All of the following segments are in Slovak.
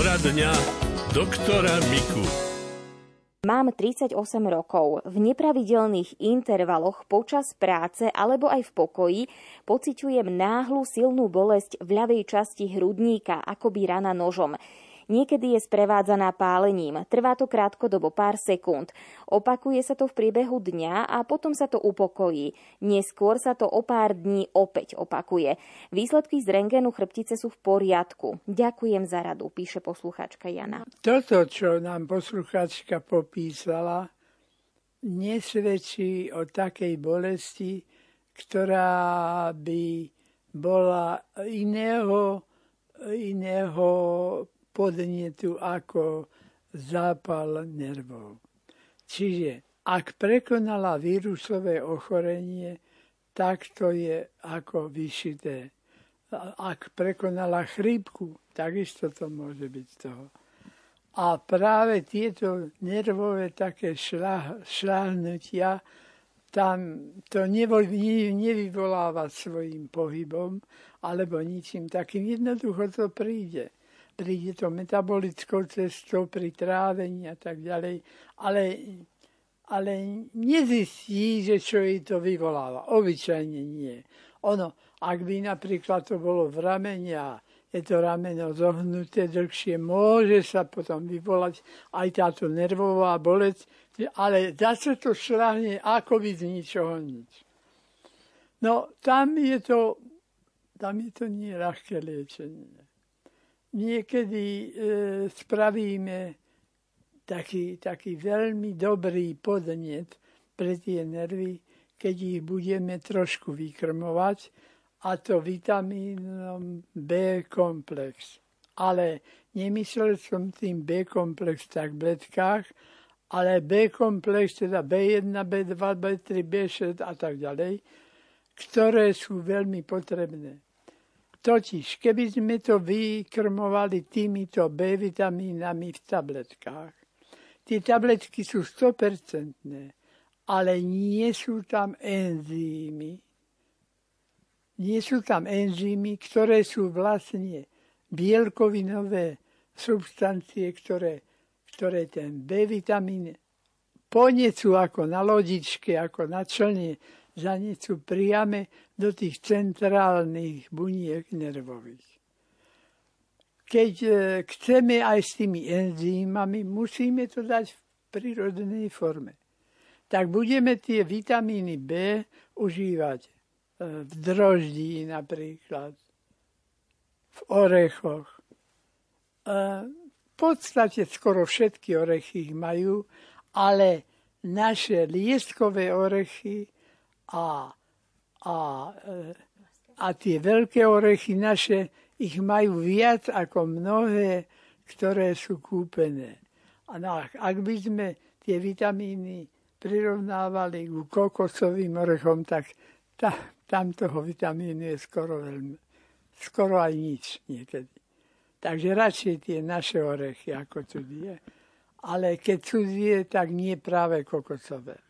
Poradňa doktora Miku. Mám 38 rokov. V nepravidelných intervaloch počas práce alebo aj v pokoji pociťujem náhlu silnú bolesť v ľavej časti hrudníka, akoby rana nožom. Niekedy je sprevádzaná pálením. Trvá to krátkodobo, pár sekúnd. Opakuje sa to v priebehu dňa a potom sa to upokojí. Neskôr sa to o pár dní opäť opakuje. Výsledky z rengenu chrbtice sú v poriadku. Ďakujem za radu, píše posluchačka Jana. Toto, čo nám posluchačka popísala, nesvedčí o takej bolesti, ktorá by bola iného, iného podnetu ako zápal nervov. Čiže ak prekonala vírusové ochorenie, tak to je ako vyšité. Ak prekonala chrípku, takisto to môže byť toho. A práve tieto nervové také šľah, šľahnutia, tam to nevyvoláva svojim pohybom alebo ničím takým. Jednoducho to príde príde to metabolickou cestou pri trávení a tak ďalej, ale, ale nezistí, že čo jej to vyvoláva. Obyčajne nie. Ono, ak by napríklad to bolo v ramene a je to rameno zohnuté dlhšie, môže sa potom vyvolať aj táto nervová bolesť, ale zase to šľahne ako by z ničoho nič. No, tam je to, tam je to nie ľahké liečenie niekedy e, spravíme taký, taký veľmi dobrý podnet pre tie nervy, keď ich budeme trošku vykrmovať, a to vitamínom B komplex. Ale nemyslel som tým B komplex v tabletkách, ale B komplex, teda B1, B2, B3, B6 a tak ďalej, ktoré sú veľmi potrebné. Totiž, keby sme to vykrmovali týmito B vitamínami v tabletkách, tie tabletky sú 100%, ale nie sú tam enzymy. Nie sú tam enzymy, ktoré sú vlastne bielkovinové substancie, ktoré, ktoré ten B vitamín ponecú ako na lodičke, ako na člne, zanesú priame do tých centrálnych buniek nervových. Keď e, chceme aj s tými enzýmami, musíme to dať v prírodnej forme. Tak budeme tie vitamíny B užívať e, v droždí napríklad, v orechoch. E, v podstate skoro všetky orechy majú, ale naše liestkové orechy a a, e, a tie veľké orechy naše, ich majú viac ako mnohé, ktoré sú kúpené. A no, ak by sme tie vitamíny prirovnávali ku kokosovým orechom, tak ta, tam toho vitamínu je skoro veľmi, skoro aj nič niekedy. Takže radšej tie naše orechy ako cudzie. Ale keď cudzie, tak nie práve kokosové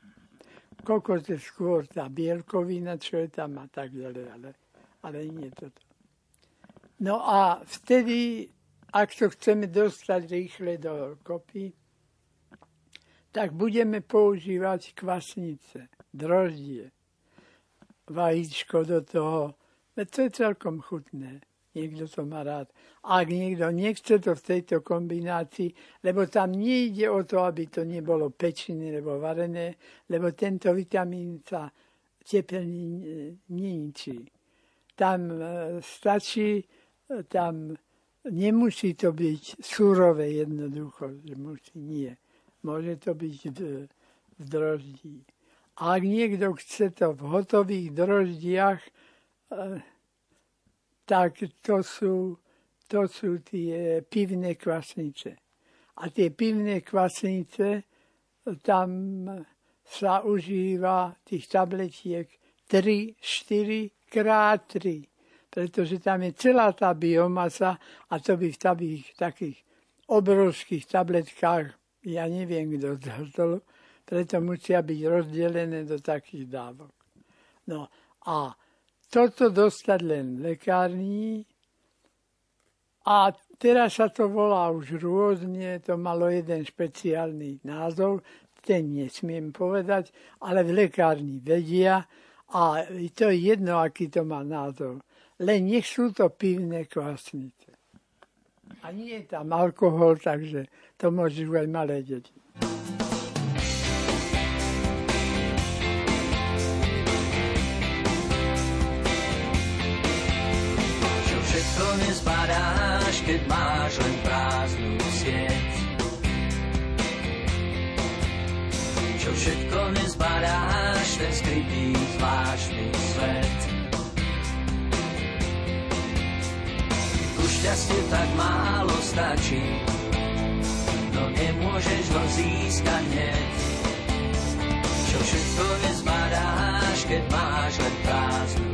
kokos je skôr tá bielkovina, čo je tam a tak ďalej, ale, ale nie toto. No a vtedy, ak to chceme dostať rýchle do kopy, tak budeme používať kvasnice, droždie, vajíčko do toho. To je celkom chutné. Niekto to má rád. Ak niekto nechce to v tejto kombinácii, lebo tam nejde o to, aby to nebolo pečené alebo varené, lebo tento vitamín sa tepelne neničí. Tam e, stačí, e, tam nemusí to byť surové jednoducho, že musí, nie. Môže to byť v, v droždí. A ak niekto chce to v hotových droždiach, e, tak to sú, to sú tie pivné kvasnice. A tie pivné kvasnice, tam sa užíva tých tabletiek 3, 4 krát 3, pretože tam je celá tá biomasa a to by v takých, takých obrovských tabletkách, ja neviem, kto zhodol, preto musia byť rozdelené do takých dávok. No a toto dostať len v lekárni a teraz sa to volá už rôzne, to malo jeden špeciálny názov, ten nesmiem povedať, ale v lekárni vedia a to je jedno, aký to má názov. Len nech sú to pivné kvasnice. A nie je tam alkohol, takže to môžu aj malé deti. Nezbadáš, keď máš len prázdnu sieť. Čo všetko nezbadáš, ten skrytý zvláštny svet. Ku šťastie tak málo stačí, no nemôžeš ho získať hneď. Čo všetko nezbadáš, keď máš len prázdnu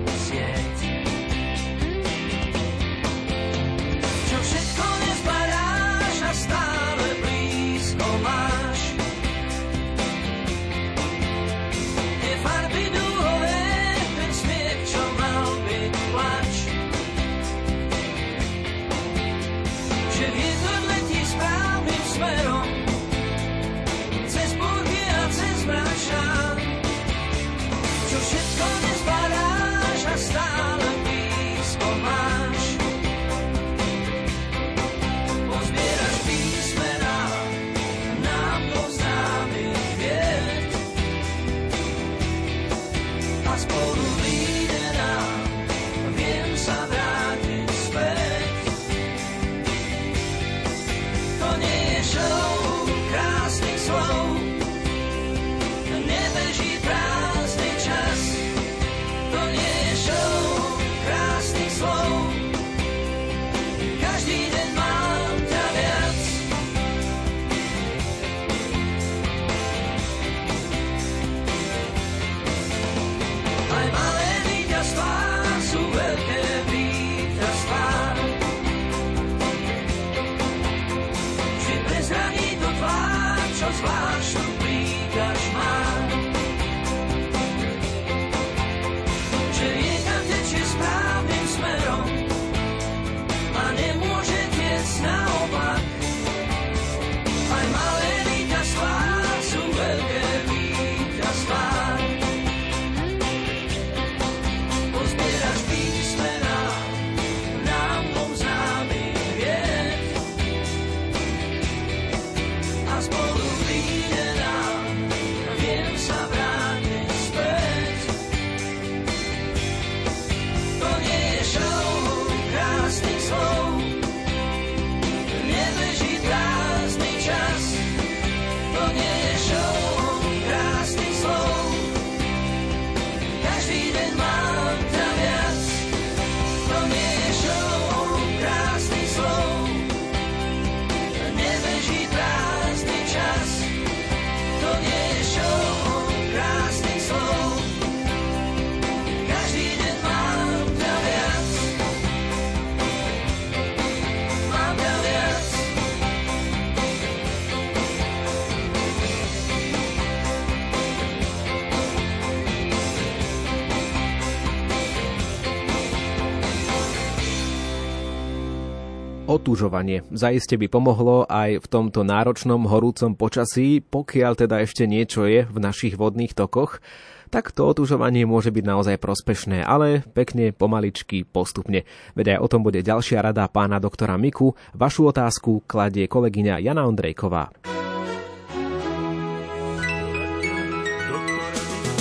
Otužovanie zaiste by pomohlo aj v tomto náročnom horúcom počasí, pokiaľ teda ešte niečo je v našich vodných tokoch, tak to otužovanie môže byť naozaj prospešné, ale pekne, pomaličky, postupne. Veď aj o tom bude ďalšia rada pána doktora Miku. Vašu otázku kladie kolegyňa Jana Ondrejková.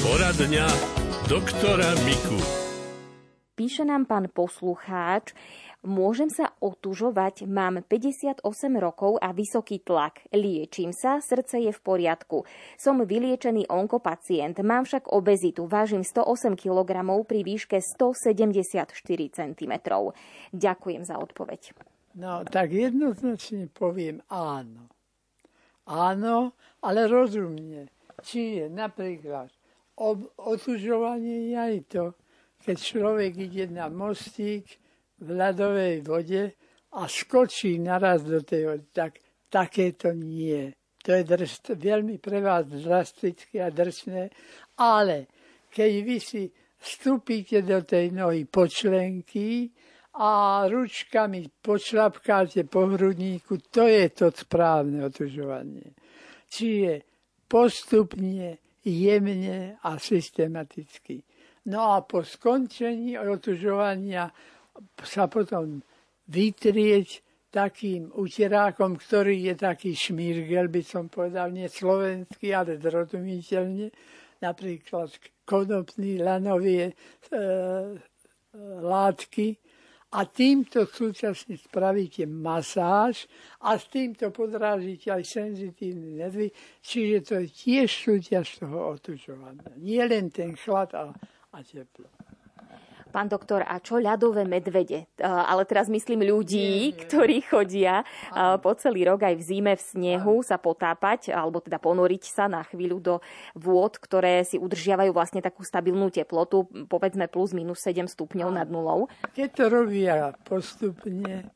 Poradňa doktora Miku. Píše nám pán poslucháč, Môžem sa otužovať, mám 58 rokov a vysoký tlak. Liečím sa, srdce je v poriadku. Som vyliečený onkopacient, mám však obezitu, vážim 108 kg pri výške 174 cm. Ďakujem za odpoveď. No, tak jednoznačne poviem áno. Áno, ale rozumne. Je napríklad ob- otužovanie aj to, keď človek ide na mostík, v ľadovej vode a skočí naraz do tej vody, tak takéto nie. To je drst, veľmi pre vás drastické a drsné, ale keď vy si vstúpite do tej nohy počlenky a ručkami počlapkáte po hrudníku, to je to správne otužovanie. Čiže postupne, jemne a systematicky. No a po skončení otužovania sa potom vytrieť takým uterákom, ktorý je taký šmírgel, by som povedal, nie slovenský, ale zrozumiteľne, napríklad konopný, lanovie e, e, látky, a týmto súčasne spravíte masáž a s týmto podrážite aj senzitívne nervy, čiže to je tiež súťaž toho otužovania. Nie len ten chlad a, a teplo. Pán doktor, a čo ľadové medvede? Ale teraz myslím ľudí, nie, nie. ktorí chodia po celý rok aj v zime v snehu sa potápať, alebo teda ponoriť sa na chvíľu do vôd, ktoré si udržiavajú vlastne takú stabilnú teplotu, povedzme plus minus 7 stupňov nad nulou. Keď to robia postupne,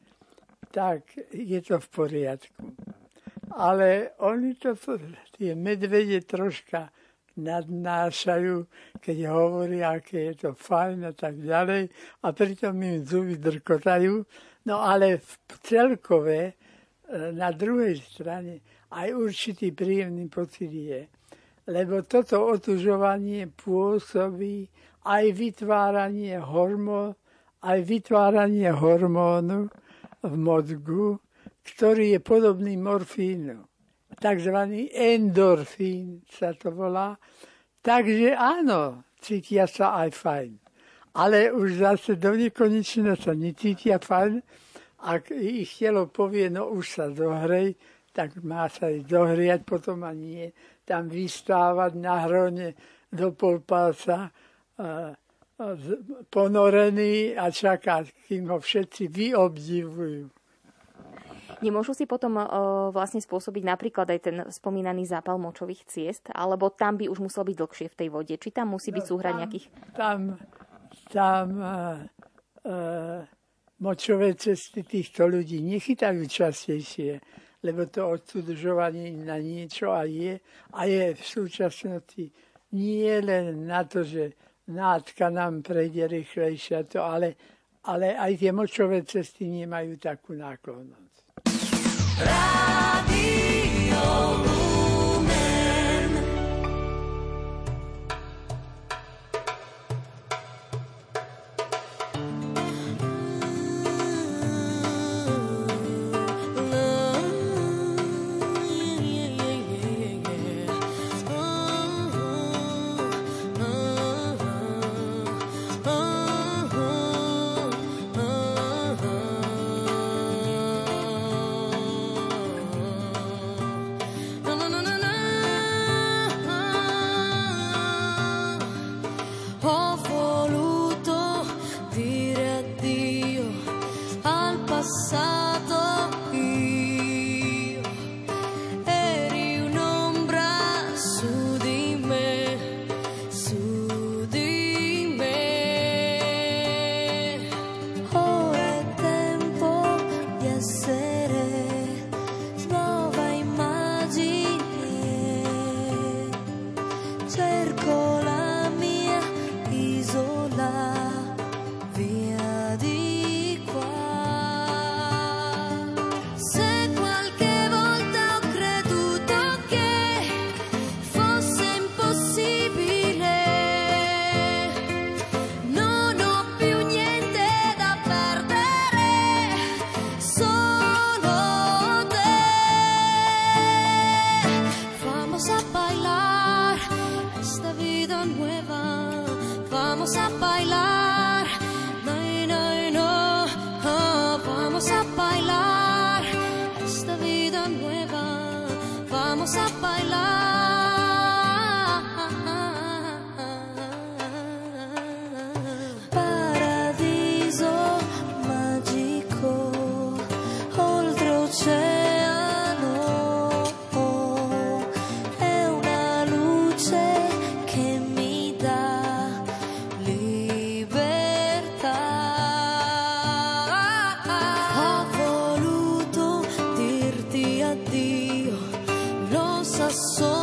tak je to v poriadku. Ale oni to, tie medvede troška nadnášajú, keď hovoria, aké je to fajn a tak ďalej a pritom im zuby drkotajú. No ale v celkové e, na druhej strane aj určitý príjemný pocit je. Lebo toto otužovanie pôsobí aj vytváranie hormón, aj vytváranie hormónu v mozgu, ktorý je podobný morfínu tzv. endorfín sa to volá. Takže áno, cítia sa aj fajn. Ale už zase do nekonečna sa necítia fajn. Ak ich telo povie, no už sa zohrej, tak má sa ísť zohriať, potom a nie tam vystávať na hrone do polpása ponorený a čakať, kým ho všetci vyobdivujú. Nemôžu si potom uh, vlastne spôsobiť napríklad aj ten spomínaný zápal močových ciest, alebo tam by už muselo byť dlhšie v tej vode? Či tam musí byť no, súhrať nejakých... Tam, tam uh, uh, močové cesty týchto ľudí nechytajú častejšie, lebo to odsudžovanie na niečo a je. A je v súčasnosti nie len na to, že nátka nám prejde rýchlejšie, to, ale, ale aj tie močové cesty nemajú takú náklonnosť. Rádio ti oh, los azotes.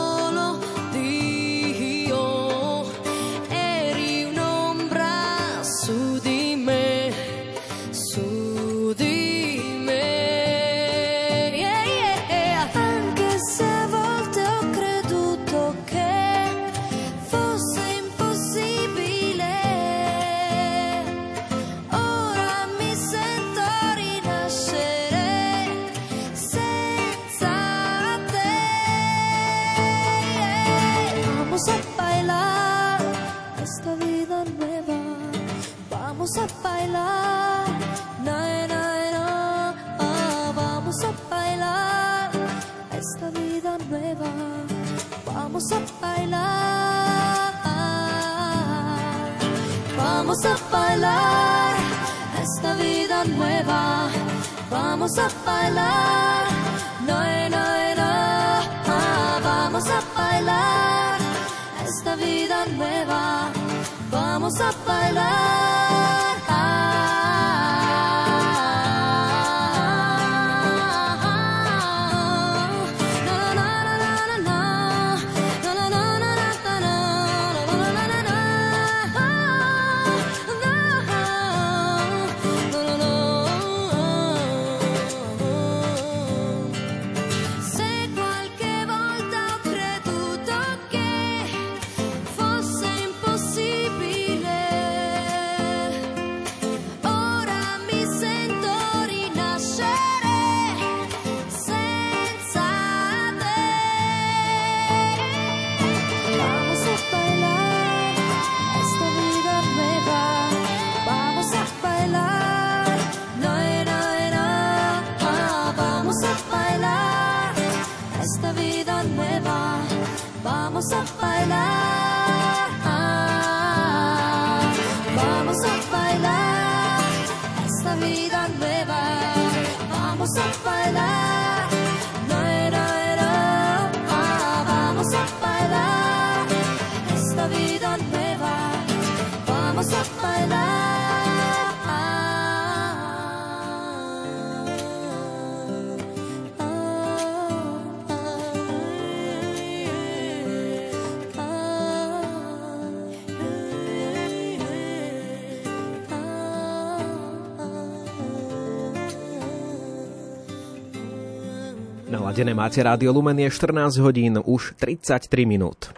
Naladené máte Rádio Lumen je 14 hodín, už 33 minút.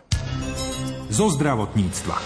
Zo zdravotníctva.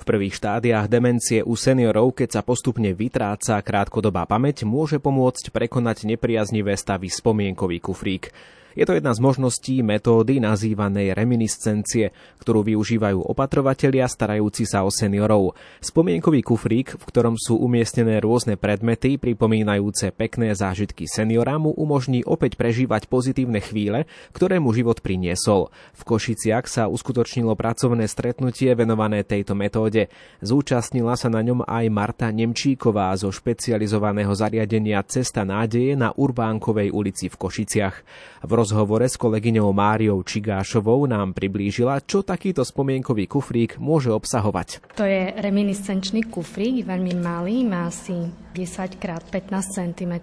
V prvých štádiách demencie u seniorov, keď sa postupne vytráca krátkodobá pamäť, môže pomôcť prekonať nepriaznivé stavy spomienkový kufrík. Je to jedna z možností metódy nazývanej reminiscencie, ktorú využívajú opatrovatelia starajúci sa o seniorov. Spomienkový kufrík, v ktorom sú umiestnené rôzne predmety pripomínajúce pekné zážitky seniora, mu umožní opäť prežívať pozitívne chvíle, ktoré mu život priniesol. V Košiciach sa uskutočnilo pracovné stretnutie venované tejto metóde. Zúčastnila sa na ňom aj Marta Nemčíková zo špecializovaného zariadenia Cesta nádeje na Urbánkovej ulici v Košiciach. V rozhovore s kolegyňou Máriou Čigášovou nám priblížila, čo takýto spomienkový kufrík môže obsahovať. To je reminiscenčný kufrík, veľmi malý, má asi 10 x 15 cm.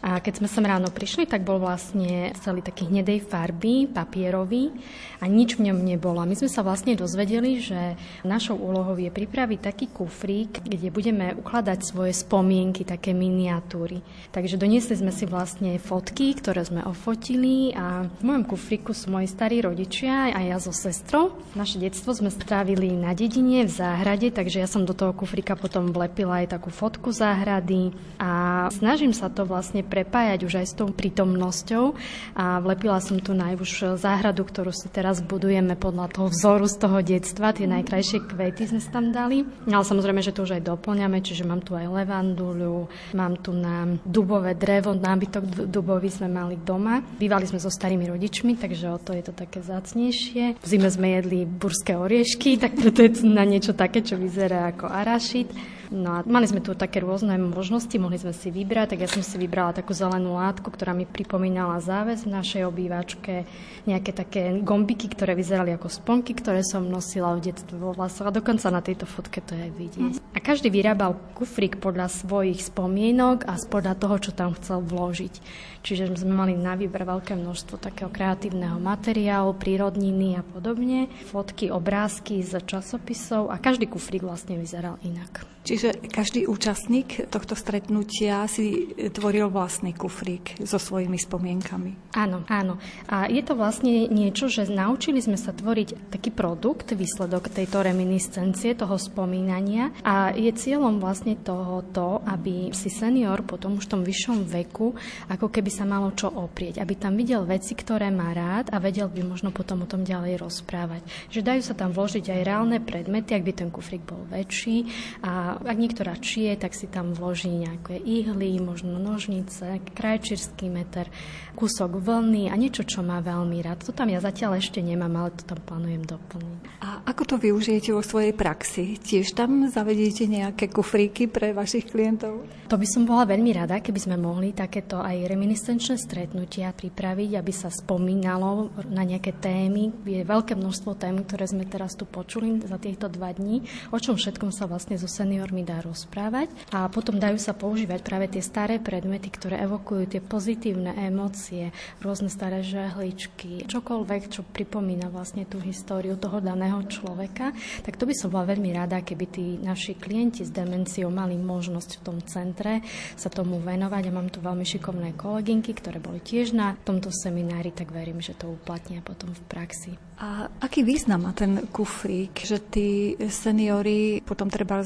A keď sme sem ráno prišli, tak bol vlastne celý taký hnedej farby, papierový a nič v ňom nebolo. My sme sa vlastne dozvedeli, že našou úlohou je pripraviť taký kufrík, kde budeme ukladať svoje spomienky, také miniatúry. Takže doniesli sme si vlastne fotky, ktoré sme ofotili a v mojom kufríku sú moji starí rodičia a ja so sestrou. Naše detstvo sme strávili na dedine, v záhrade, takže ja som do toho kufríka potom vlepila aj takú fotku záhrady a snažím sa to vlastne prepájať už aj s tou prítomnosťou a vlepila som tu najúž záhradu, ktorú si teraz budujeme podľa toho vzoru z toho detstva, tie najkrajšie kvety sme tam dali. Ale samozrejme, že to už aj doplňame, čiže mám tu aj levanduľu, mám tu na dubové drevo, nábytok dubový sme mali doma. Bývali sme so starými rodičmi, takže o to je to také zácnejšie. V zime sme jedli burské oriešky, tak preto je na niečo také, čo vyzerá ako arašit. No a mali sme tu také rôzne možnosti, mohli sme si vybrať, tak ja som si vybrala takú zelenú látku, ktorá mi pripomínala záväz v našej obývačke, nejaké také gombiky, ktoré vyzerali ako sponky, ktoré som nosila v detstve vo vlasoch a dokonca na tejto fotke to je vidieť. A každý vyrábal kufrík podľa svojich spomienok a podľa toho, čo tam chcel vložiť. Čiže sme mali na výber veľké množstvo takého kreatívneho materiálu, prírodniny a podobne, fotky, obrázky z časopisov a každý kufrík vlastne vyzeral inak. Čiže každý účastník tohto stretnutia si tvoril vlastný kufrík so svojimi spomienkami. Áno, áno. A je to vlastne niečo, že naučili sme sa tvoriť taký produkt, výsledok tejto reminiscencie, toho spomínania a je cieľom vlastne toho to, aby si senior po tom už tom vyššom veku ako keby sa malo čo oprieť, aby tam videl veci, ktoré má rád a vedel by možno potom o tom ďalej rozprávať. Že dajú sa tam vložiť aj reálne predmety, ak by ten kufrík bol väčší a ak niektorá čie, tak si tam vloží nejaké ihly, možno nožnice, krajčírsky meter, kúsok vlny a niečo, čo má veľmi rád. To tam ja zatiaľ ešte nemám, ale to tam plánujem doplniť. A ako to využijete vo svojej praxi? Tiež tam zavediete nejaké kufríky pre vašich klientov? To by som bola veľmi rada, keby sme mohli takéto aj reminiscenčné stretnutia pripraviť, aby sa spomínalo na nejaké témy. Je veľké množstvo tém, ktoré sme teraz tu počuli za týchto dva dní, o čom všetkom sa vlastne so seniormi dá rozprávať. A potom dajú sa používať práve tie staré predmety, ktoré evokujú tie pozitívne emócie, rôzne staré žehličky, čokoľvek, čo pripomína vlastne tú históriu toho daného človeka. Tak to by som bola veľmi rada, keby tí naši klienti s demenciou mali možnosť v tom centre sa tomu venovať. A mám tu veľmi šikovné kolegynky, ktoré boli tiež na tomto seminári, tak verím, že to uplatnia potom v praxi. A aký význam má ten kufrík, že tí seniori potom treba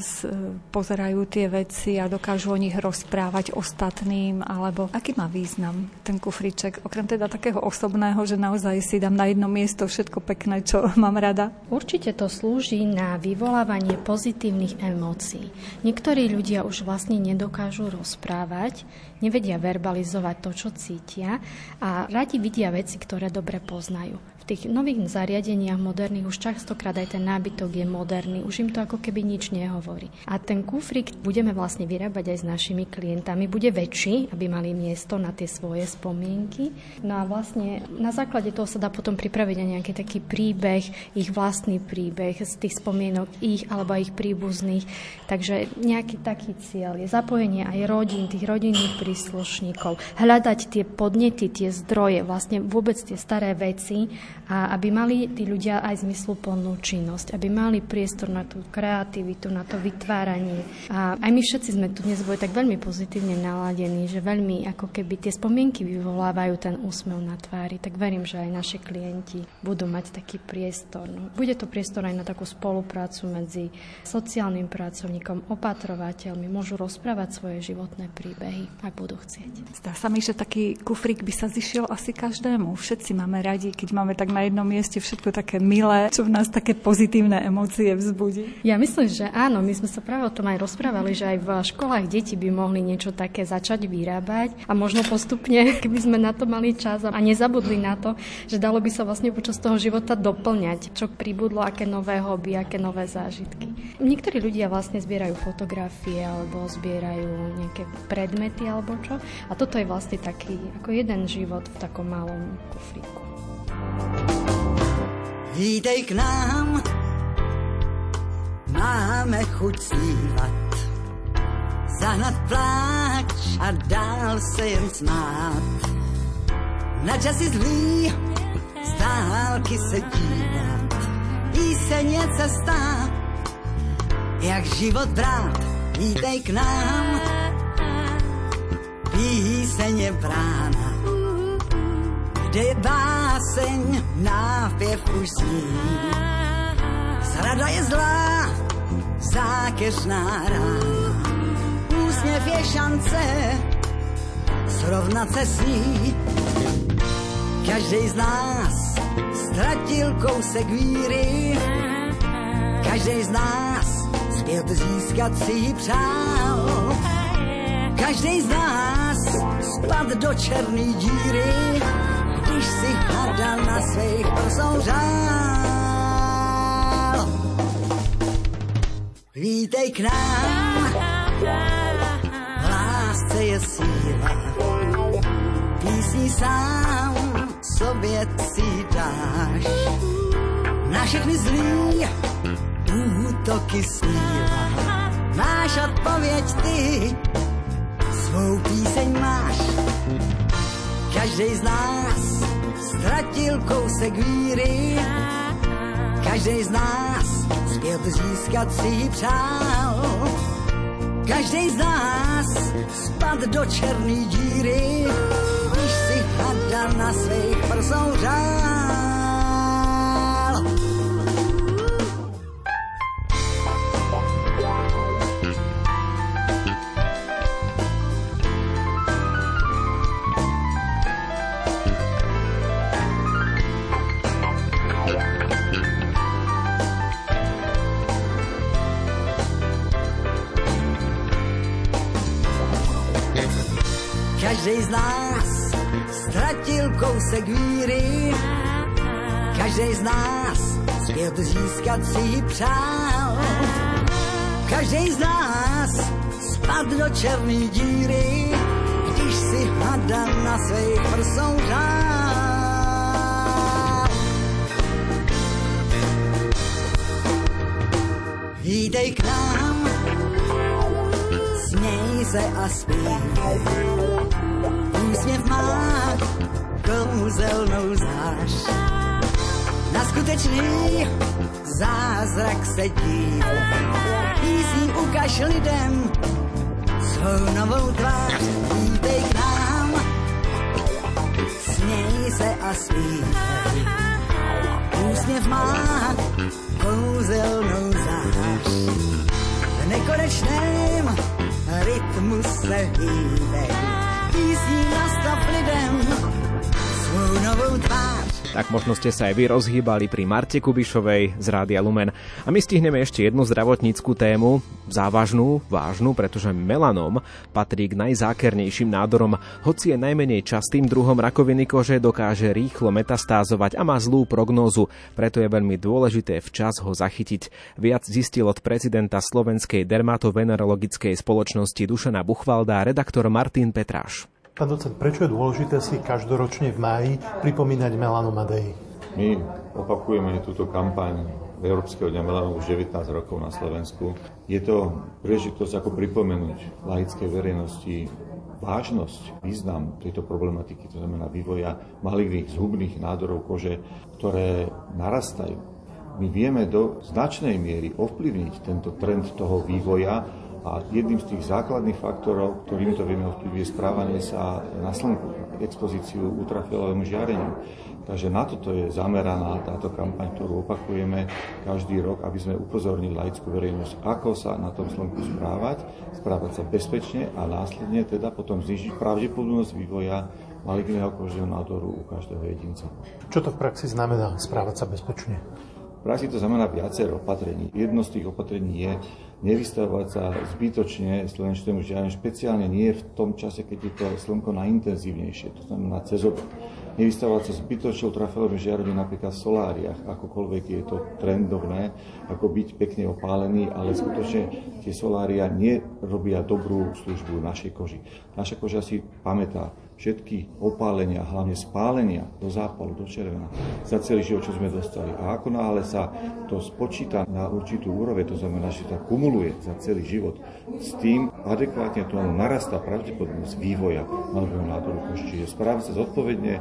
pozerajú tie veci a dokážu o nich rozprávať ostatným, alebo aký má význam ten kufríček, okrem teda takého osobného, že naozaj si dám na jedno miesto všetko pekné, čo mám rada? Určite to slúži na vyvolávanie pozitívnych emócií. Niektorí ľudia už vlastne nedokážu rozprávať, nevedia verbalizovať to, čo cítia a radi vidia veci, ktoré dobre poznajú tých nových zariadeniach moderných už častokrát aj ten nábytok je moderný, už im to ako keby nič nehovorí. A ten kufrik budeme vlastne vyrábať aj s našimi klientami. Bude väčší, aby mali miesto na tie svoje spomienky. No a vlastne na základe toho sa dá potom pripraviť aj nejaký taký príbeh, ich vlastný príbeh z tých spomienok ich alebo ich príbuzných. Takže nejaký taký cieľ je zapojenie aj rodín, tých rodinných príslušníkov, hľadať tie podnety, tie zdroje, vlastne vôbec tie staré veci a aby mali tí ľudia aj zmysluplnú činnosť, aby mali priestor na tú kreativitu, na to vytváranie. A aj my všetci sme tu dnes boli tak veľmi pozitívne naladení, že veľmi ako keby tie spomienky vyvolávajú ten úsmev na tvári, tak verím, že aj naši klienti budú mať taký priestor. No, bude to priestor aj na takú spoluprácu medzi sociálnym pracovníkom, opatrovateľmi, môžu rozprávať svoje životné príbehy, ak budú chcieť. Zdá sa mi, že taký kufrík by sa zišiel asi každému. Všetci máme radi, keď máme tak na jednom mieste všetko také milé, čo v nás také pozitívne emócie vzbudí. Ja myslím, že áno, my sme sa práve o tom aj rozprávali, že aj v školách deti by mohli niečo také začať vyrábať a možno postupne, keby sme na to mali čas a nezabudli na to, že dalo by sa vlastne počas toho života doplňať, čo pribudlo, aké nové hobby, aké nové zážitky. Niektorí ľudia vlastne zbierajú fotografie alebo zbierajú nejaké predmety alebo čo. A toto je vlastne taký ako jeden život v takom malom kufríku. Vítej k nám, máme chuť zpívat, zahnat pláč a dál se jen smát. Na časy zlý, z dálky se dívat, píseň je cesta, jak život brát, vítej k nám, píseň je brána kde je báseň, nápěv už zní. Zrada je zlá, zákeřná rána. Úsměv je šance, srovnat se s ní. Každý z nás ztratil kousek víry, každý z nás zpět získat si ji přál. Každý z nás spad do černý díry, když si hada na svých prsou žál. Vítej k nám, v lásce je síla, písní sám sobě si dáš. Na všechny zlý útoky sníva, máš odpověď ty, svou píseň máš. Každý z nás ztratil kousek víry, každý z nás zpět získat si přál. Každý z nás spad do černý díry, když si hada na svých prsou řál. Přál. Každý z nás spad do černý díry, když si hada na svých prsou řál. Vítej k nám, směj se a zpívej. Úsměv má kouzelnou zář. Na skutečný zázrak se dívej. Písní ukaž lidem svou novou tvář. Vítej k nám, směj se a zpívej. Úsměv má kouzelnou zář. V nekonečném rytmu se hýbej. Písní nastav lidem svou novou tvář. Tak možno ste sa aj vy rozhýbali pri Marte Kubišovej z Rádia Lumen. A my stihneme ešte jednu zdravotníckú tému, závažnú, vážnu, pretože melanom patrí k najzákernejším nádorom, hoci je najmenej častým druhom rakoviny kože, dokáže rýchlo metastázovať a má zlú prognózu, preto je veľmi dôležité včas ho zachytiť. Viac zistil od prezidenta Slovenskej dermatovenerologickej spoločnosti Dušana Buchvalda redaktor Martin Petráš. Pán docent, prečo je dôležité si každoročne v máji pripomínať melanoma day? My opakujeme túto kampaň Európskeho dňa melanómu už 19 rokov na Slovensku. Je to príležitosť ako pripomenúť laickej verejnosti vážnosť, význam tejto problematiky, to znamená vývoja maligných zhubných nádorov kože, ktoré narastajú. My vieme do značnej miery ovplyvniť tento trend toho vývoja a jedným z tých základných faktorov, ktorými to vieme ovplyvniť, je správanie sa na slnku, expozíciu ultrafialovému žiareniu. Takže na toto je zameraná táto kampaň, ktorú opakujeme každý rok, aby sme upozornili laickú verejnosť, ako sa na tom slnku správať, správať sa bezpečne a následne teda potom znižiť pravdepodobnosť vývoja maligného kožného nádoru u každého jedinca. Čo to v praxi znamená správať sa bezpečne? Praxi to znamená viacero opatrení. Jedno z tých opatrení je nevystavovať sa zbytočne slnečnému žiareniu, špeciálne nie v tom čase, keď je to slnko najintenzívnejšie, to znamená cez obed. Nevystavovať sa zbytočnou trafilovým žiareniu napríklad v soláriach, akokoľvek je to trendovné, ako byť pekne opálený, ale skutočne tie solária nerobia dobrú službu našej koži. Naša koža si pamätá, všetky opálenia, hlavne spálenia do zápalu, do červená, za celý život, čo sme dostali. A ako náhle sa to spočíta na určitú úroveň, to znamená, že sa kumuluje za celý život, s tým adekvátne tomu narastá pravdepodobnosť vývoja malého nádoru kosti. Čiže správať sa zodpovedne,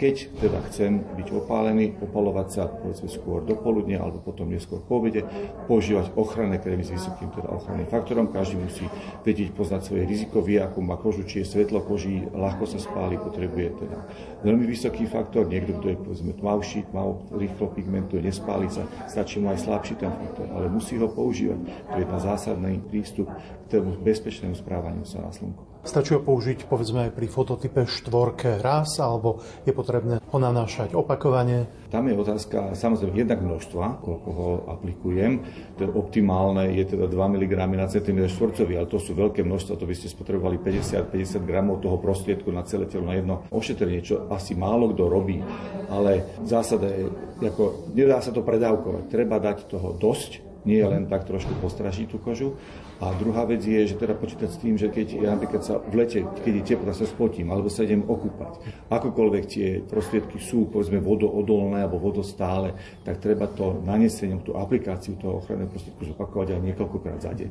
keď teda chcem byť opálený, opalovať sa povedzme skôr do poludnia alebo potom neskôr po obede, používať ochranné krémy s vysokým teda ochranným faktorom. Každý musí vedieť poznať svoje riziko, vie, akú má kožu, či je svetlo koží, ľahko sa spáli, potrebuje teda veľmi vysoký faktor. Niekto, kto je povedzme tmavší, tmav, rýchlo pigmentuje, nespáli sa, stačí mu aj slabší ten faktor, ale musí ho používať. To je ten zásadný prístup k tomu bezpečnému správaniu sa na slnku. Stačí ho použiť povedzme pri fototype štvorke raz, alebo je potrebné ho nanášať opakovane? Tam je otázka samozrejme jednak množstva, koľko ho aplikujem. To je optimálne je teda 2 mg na cm štvorcový, ale to sú veľké množstva, to by ste spotrebovali 50-50 gramov toho prostriedku na celé telo na jedno ošetrenie, čo asi málo kto robí. Ale zásada je, ako, nedá sa to predávkovať, treba dať toho dosť, nie len tak trošku postražiť tú kožu. A druhá vec je, že teda počítať s tým, že keď ja napríklad sa v lete, keď je teplo, sa spotím, alebo sa idem okúpať, akokoľvek tie prostriedky sú, povedzme, vodoodolné alebo vodostále, tak treba to nanesením, tú aplikáciu toho ochranného prostriedku zopakovať aj niekoľkokrát za deň.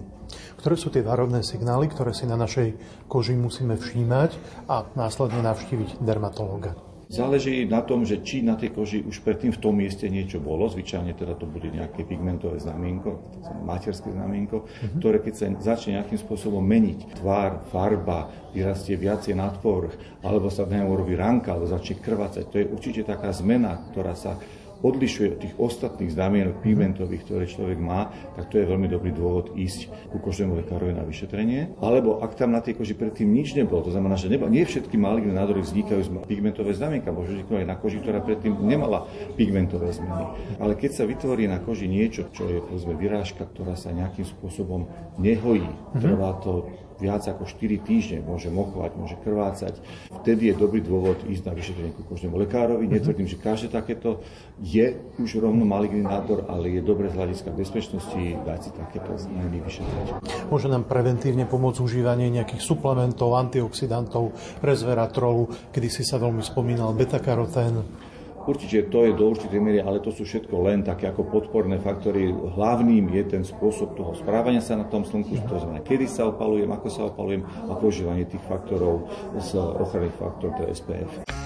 Ktoré sú tie varovné signály, ktoré si na našej koži musíme všímať a následne navštíviť dermatológa? Záleží na tom, že či na tej koži už predtým v tom mieste niečo bolo, zvyčajne teda to bude nejaké pigmentové znamienko, materské znamienko, mm-hmm. ktoré keď sa začne nejakým spôsobom meniť, tvár, farba, vyrastie viacej nad povrch, alebo sa v urobí ranka, alebo začne krvácať, to je určite taká zmena, ktorá sa odlišuje od tých ostatných znamienok pigmentových, ktoré človek má, tak to je veľmi dobrý dôvod ísť ku kožnému lekárovi na vyšetrenie. Alebo ak tam na tej koži predtým nič nebolo, to znamená, že neba, nie všetky maligné nádory vznikajú z pigmentové znamienka, môžu vzniknúť aj na koži, ktorá predtým nemala pigmentové zmeny. Ale keď sa vytvorí na koži niečo, čo je povedzme vyrážka, ktorá sa nejakým spôsobom nehojí, trvá to viac ako 4 týždne, môže mochovať, môže krvácať, vtedy je dobrý dôvod ísť na vyšetrenie ku kožnému lekárovi. Netvrdím, že každé takéto je už rovno maligný nádor, ale je dobré z hľadiska bezpečnosti dať si takéto znamení vyšetriť. Môže nám preventívne pomôcť užívanie nejakých suplementov, antioxidantov, resveratrolu, kedy si sa veľmi spomínal beta-karotén. Určite to je do určitej miery, ale to sú všetko len také ako podporné faktory. Hlavným je ten spôsob toho správania sa na tom slnku, to znamená, kedy sa opalujem, ako sa opalujem a používanie tých faktorov z ochranných faktorov, to je SPF.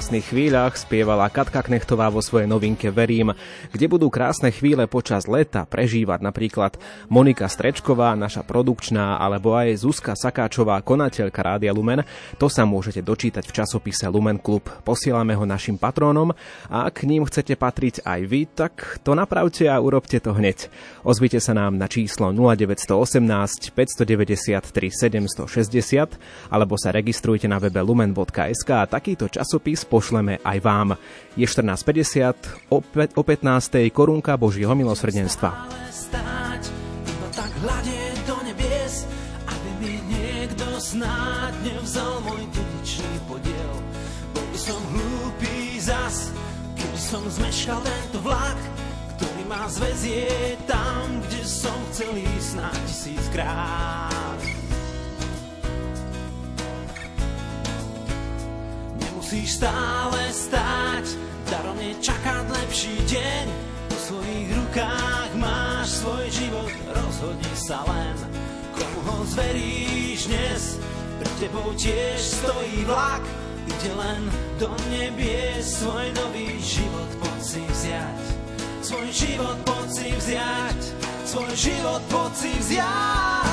Krásnych chvíľach spievala Katka Knechtová vo svojej novinke Verím, kde budú krásne chvíle počas leta prežívať napríklad Monika Strečková, naša produkčná, alebo aj Zuzka Sakáčová, konateľka Rádia Lumen. To sa môžete dočítať v časopise Lumen Klub. Posielame ho našim patrónom a ak k ním chcete patriť aj vy, tak to napravte a urobte to hneď. Ozvite sa nám na číslo 0918 593 760 alebo sa registrujte na webe lumen.sk a takýto časopis pošleme aj vám. Je 14.50, o, pe- o 15. korunka Božieho milosrdenstva. stáť, iba tak hľadieť do nebies, aby mi niekto snáď nevzal môj podiel. Bol som hlúpý zas, keby som zmeškal tento vlak, ktorý ma zvezie tam, kde som chcel ísť snáď tisíckrát. Nemusíš stále stáť, darovne čakať lepší deň. Po svojich rukách máš svoj život, rozhodni sa len, komu ho zveríš dnes. Pred tebou tiež stojí vlak, ide len do nebie svoj nový život poď si vziať. Svoj život poď si vziať, svoj život poď si vziať.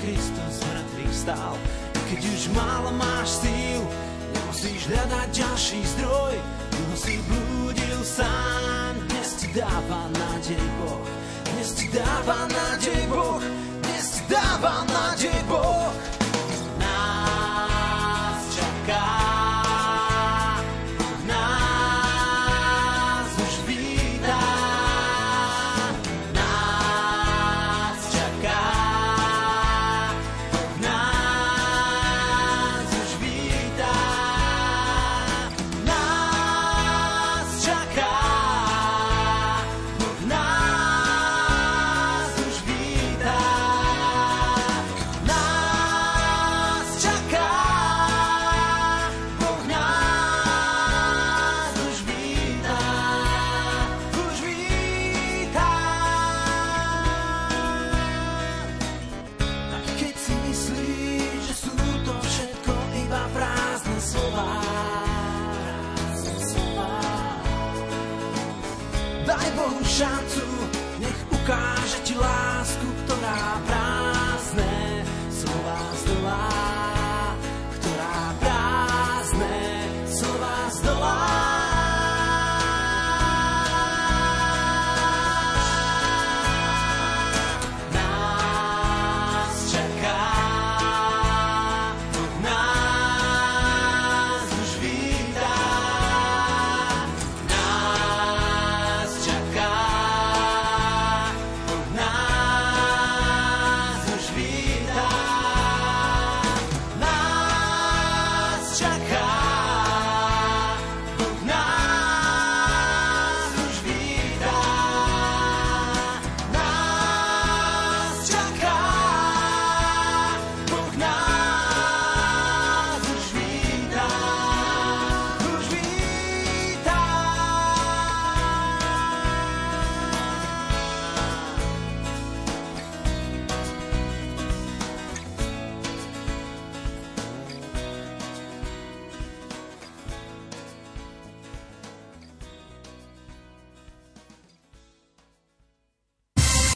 Kristus z mŕtvych stál. I keď už málo máš síl, nemusíš hľadať ďalší zdroj, dlho si blúdil sám. Dnes ti dáva nádej Boh, dnes ti dáva nádej Boh, dnes ti dáva nádej Boh.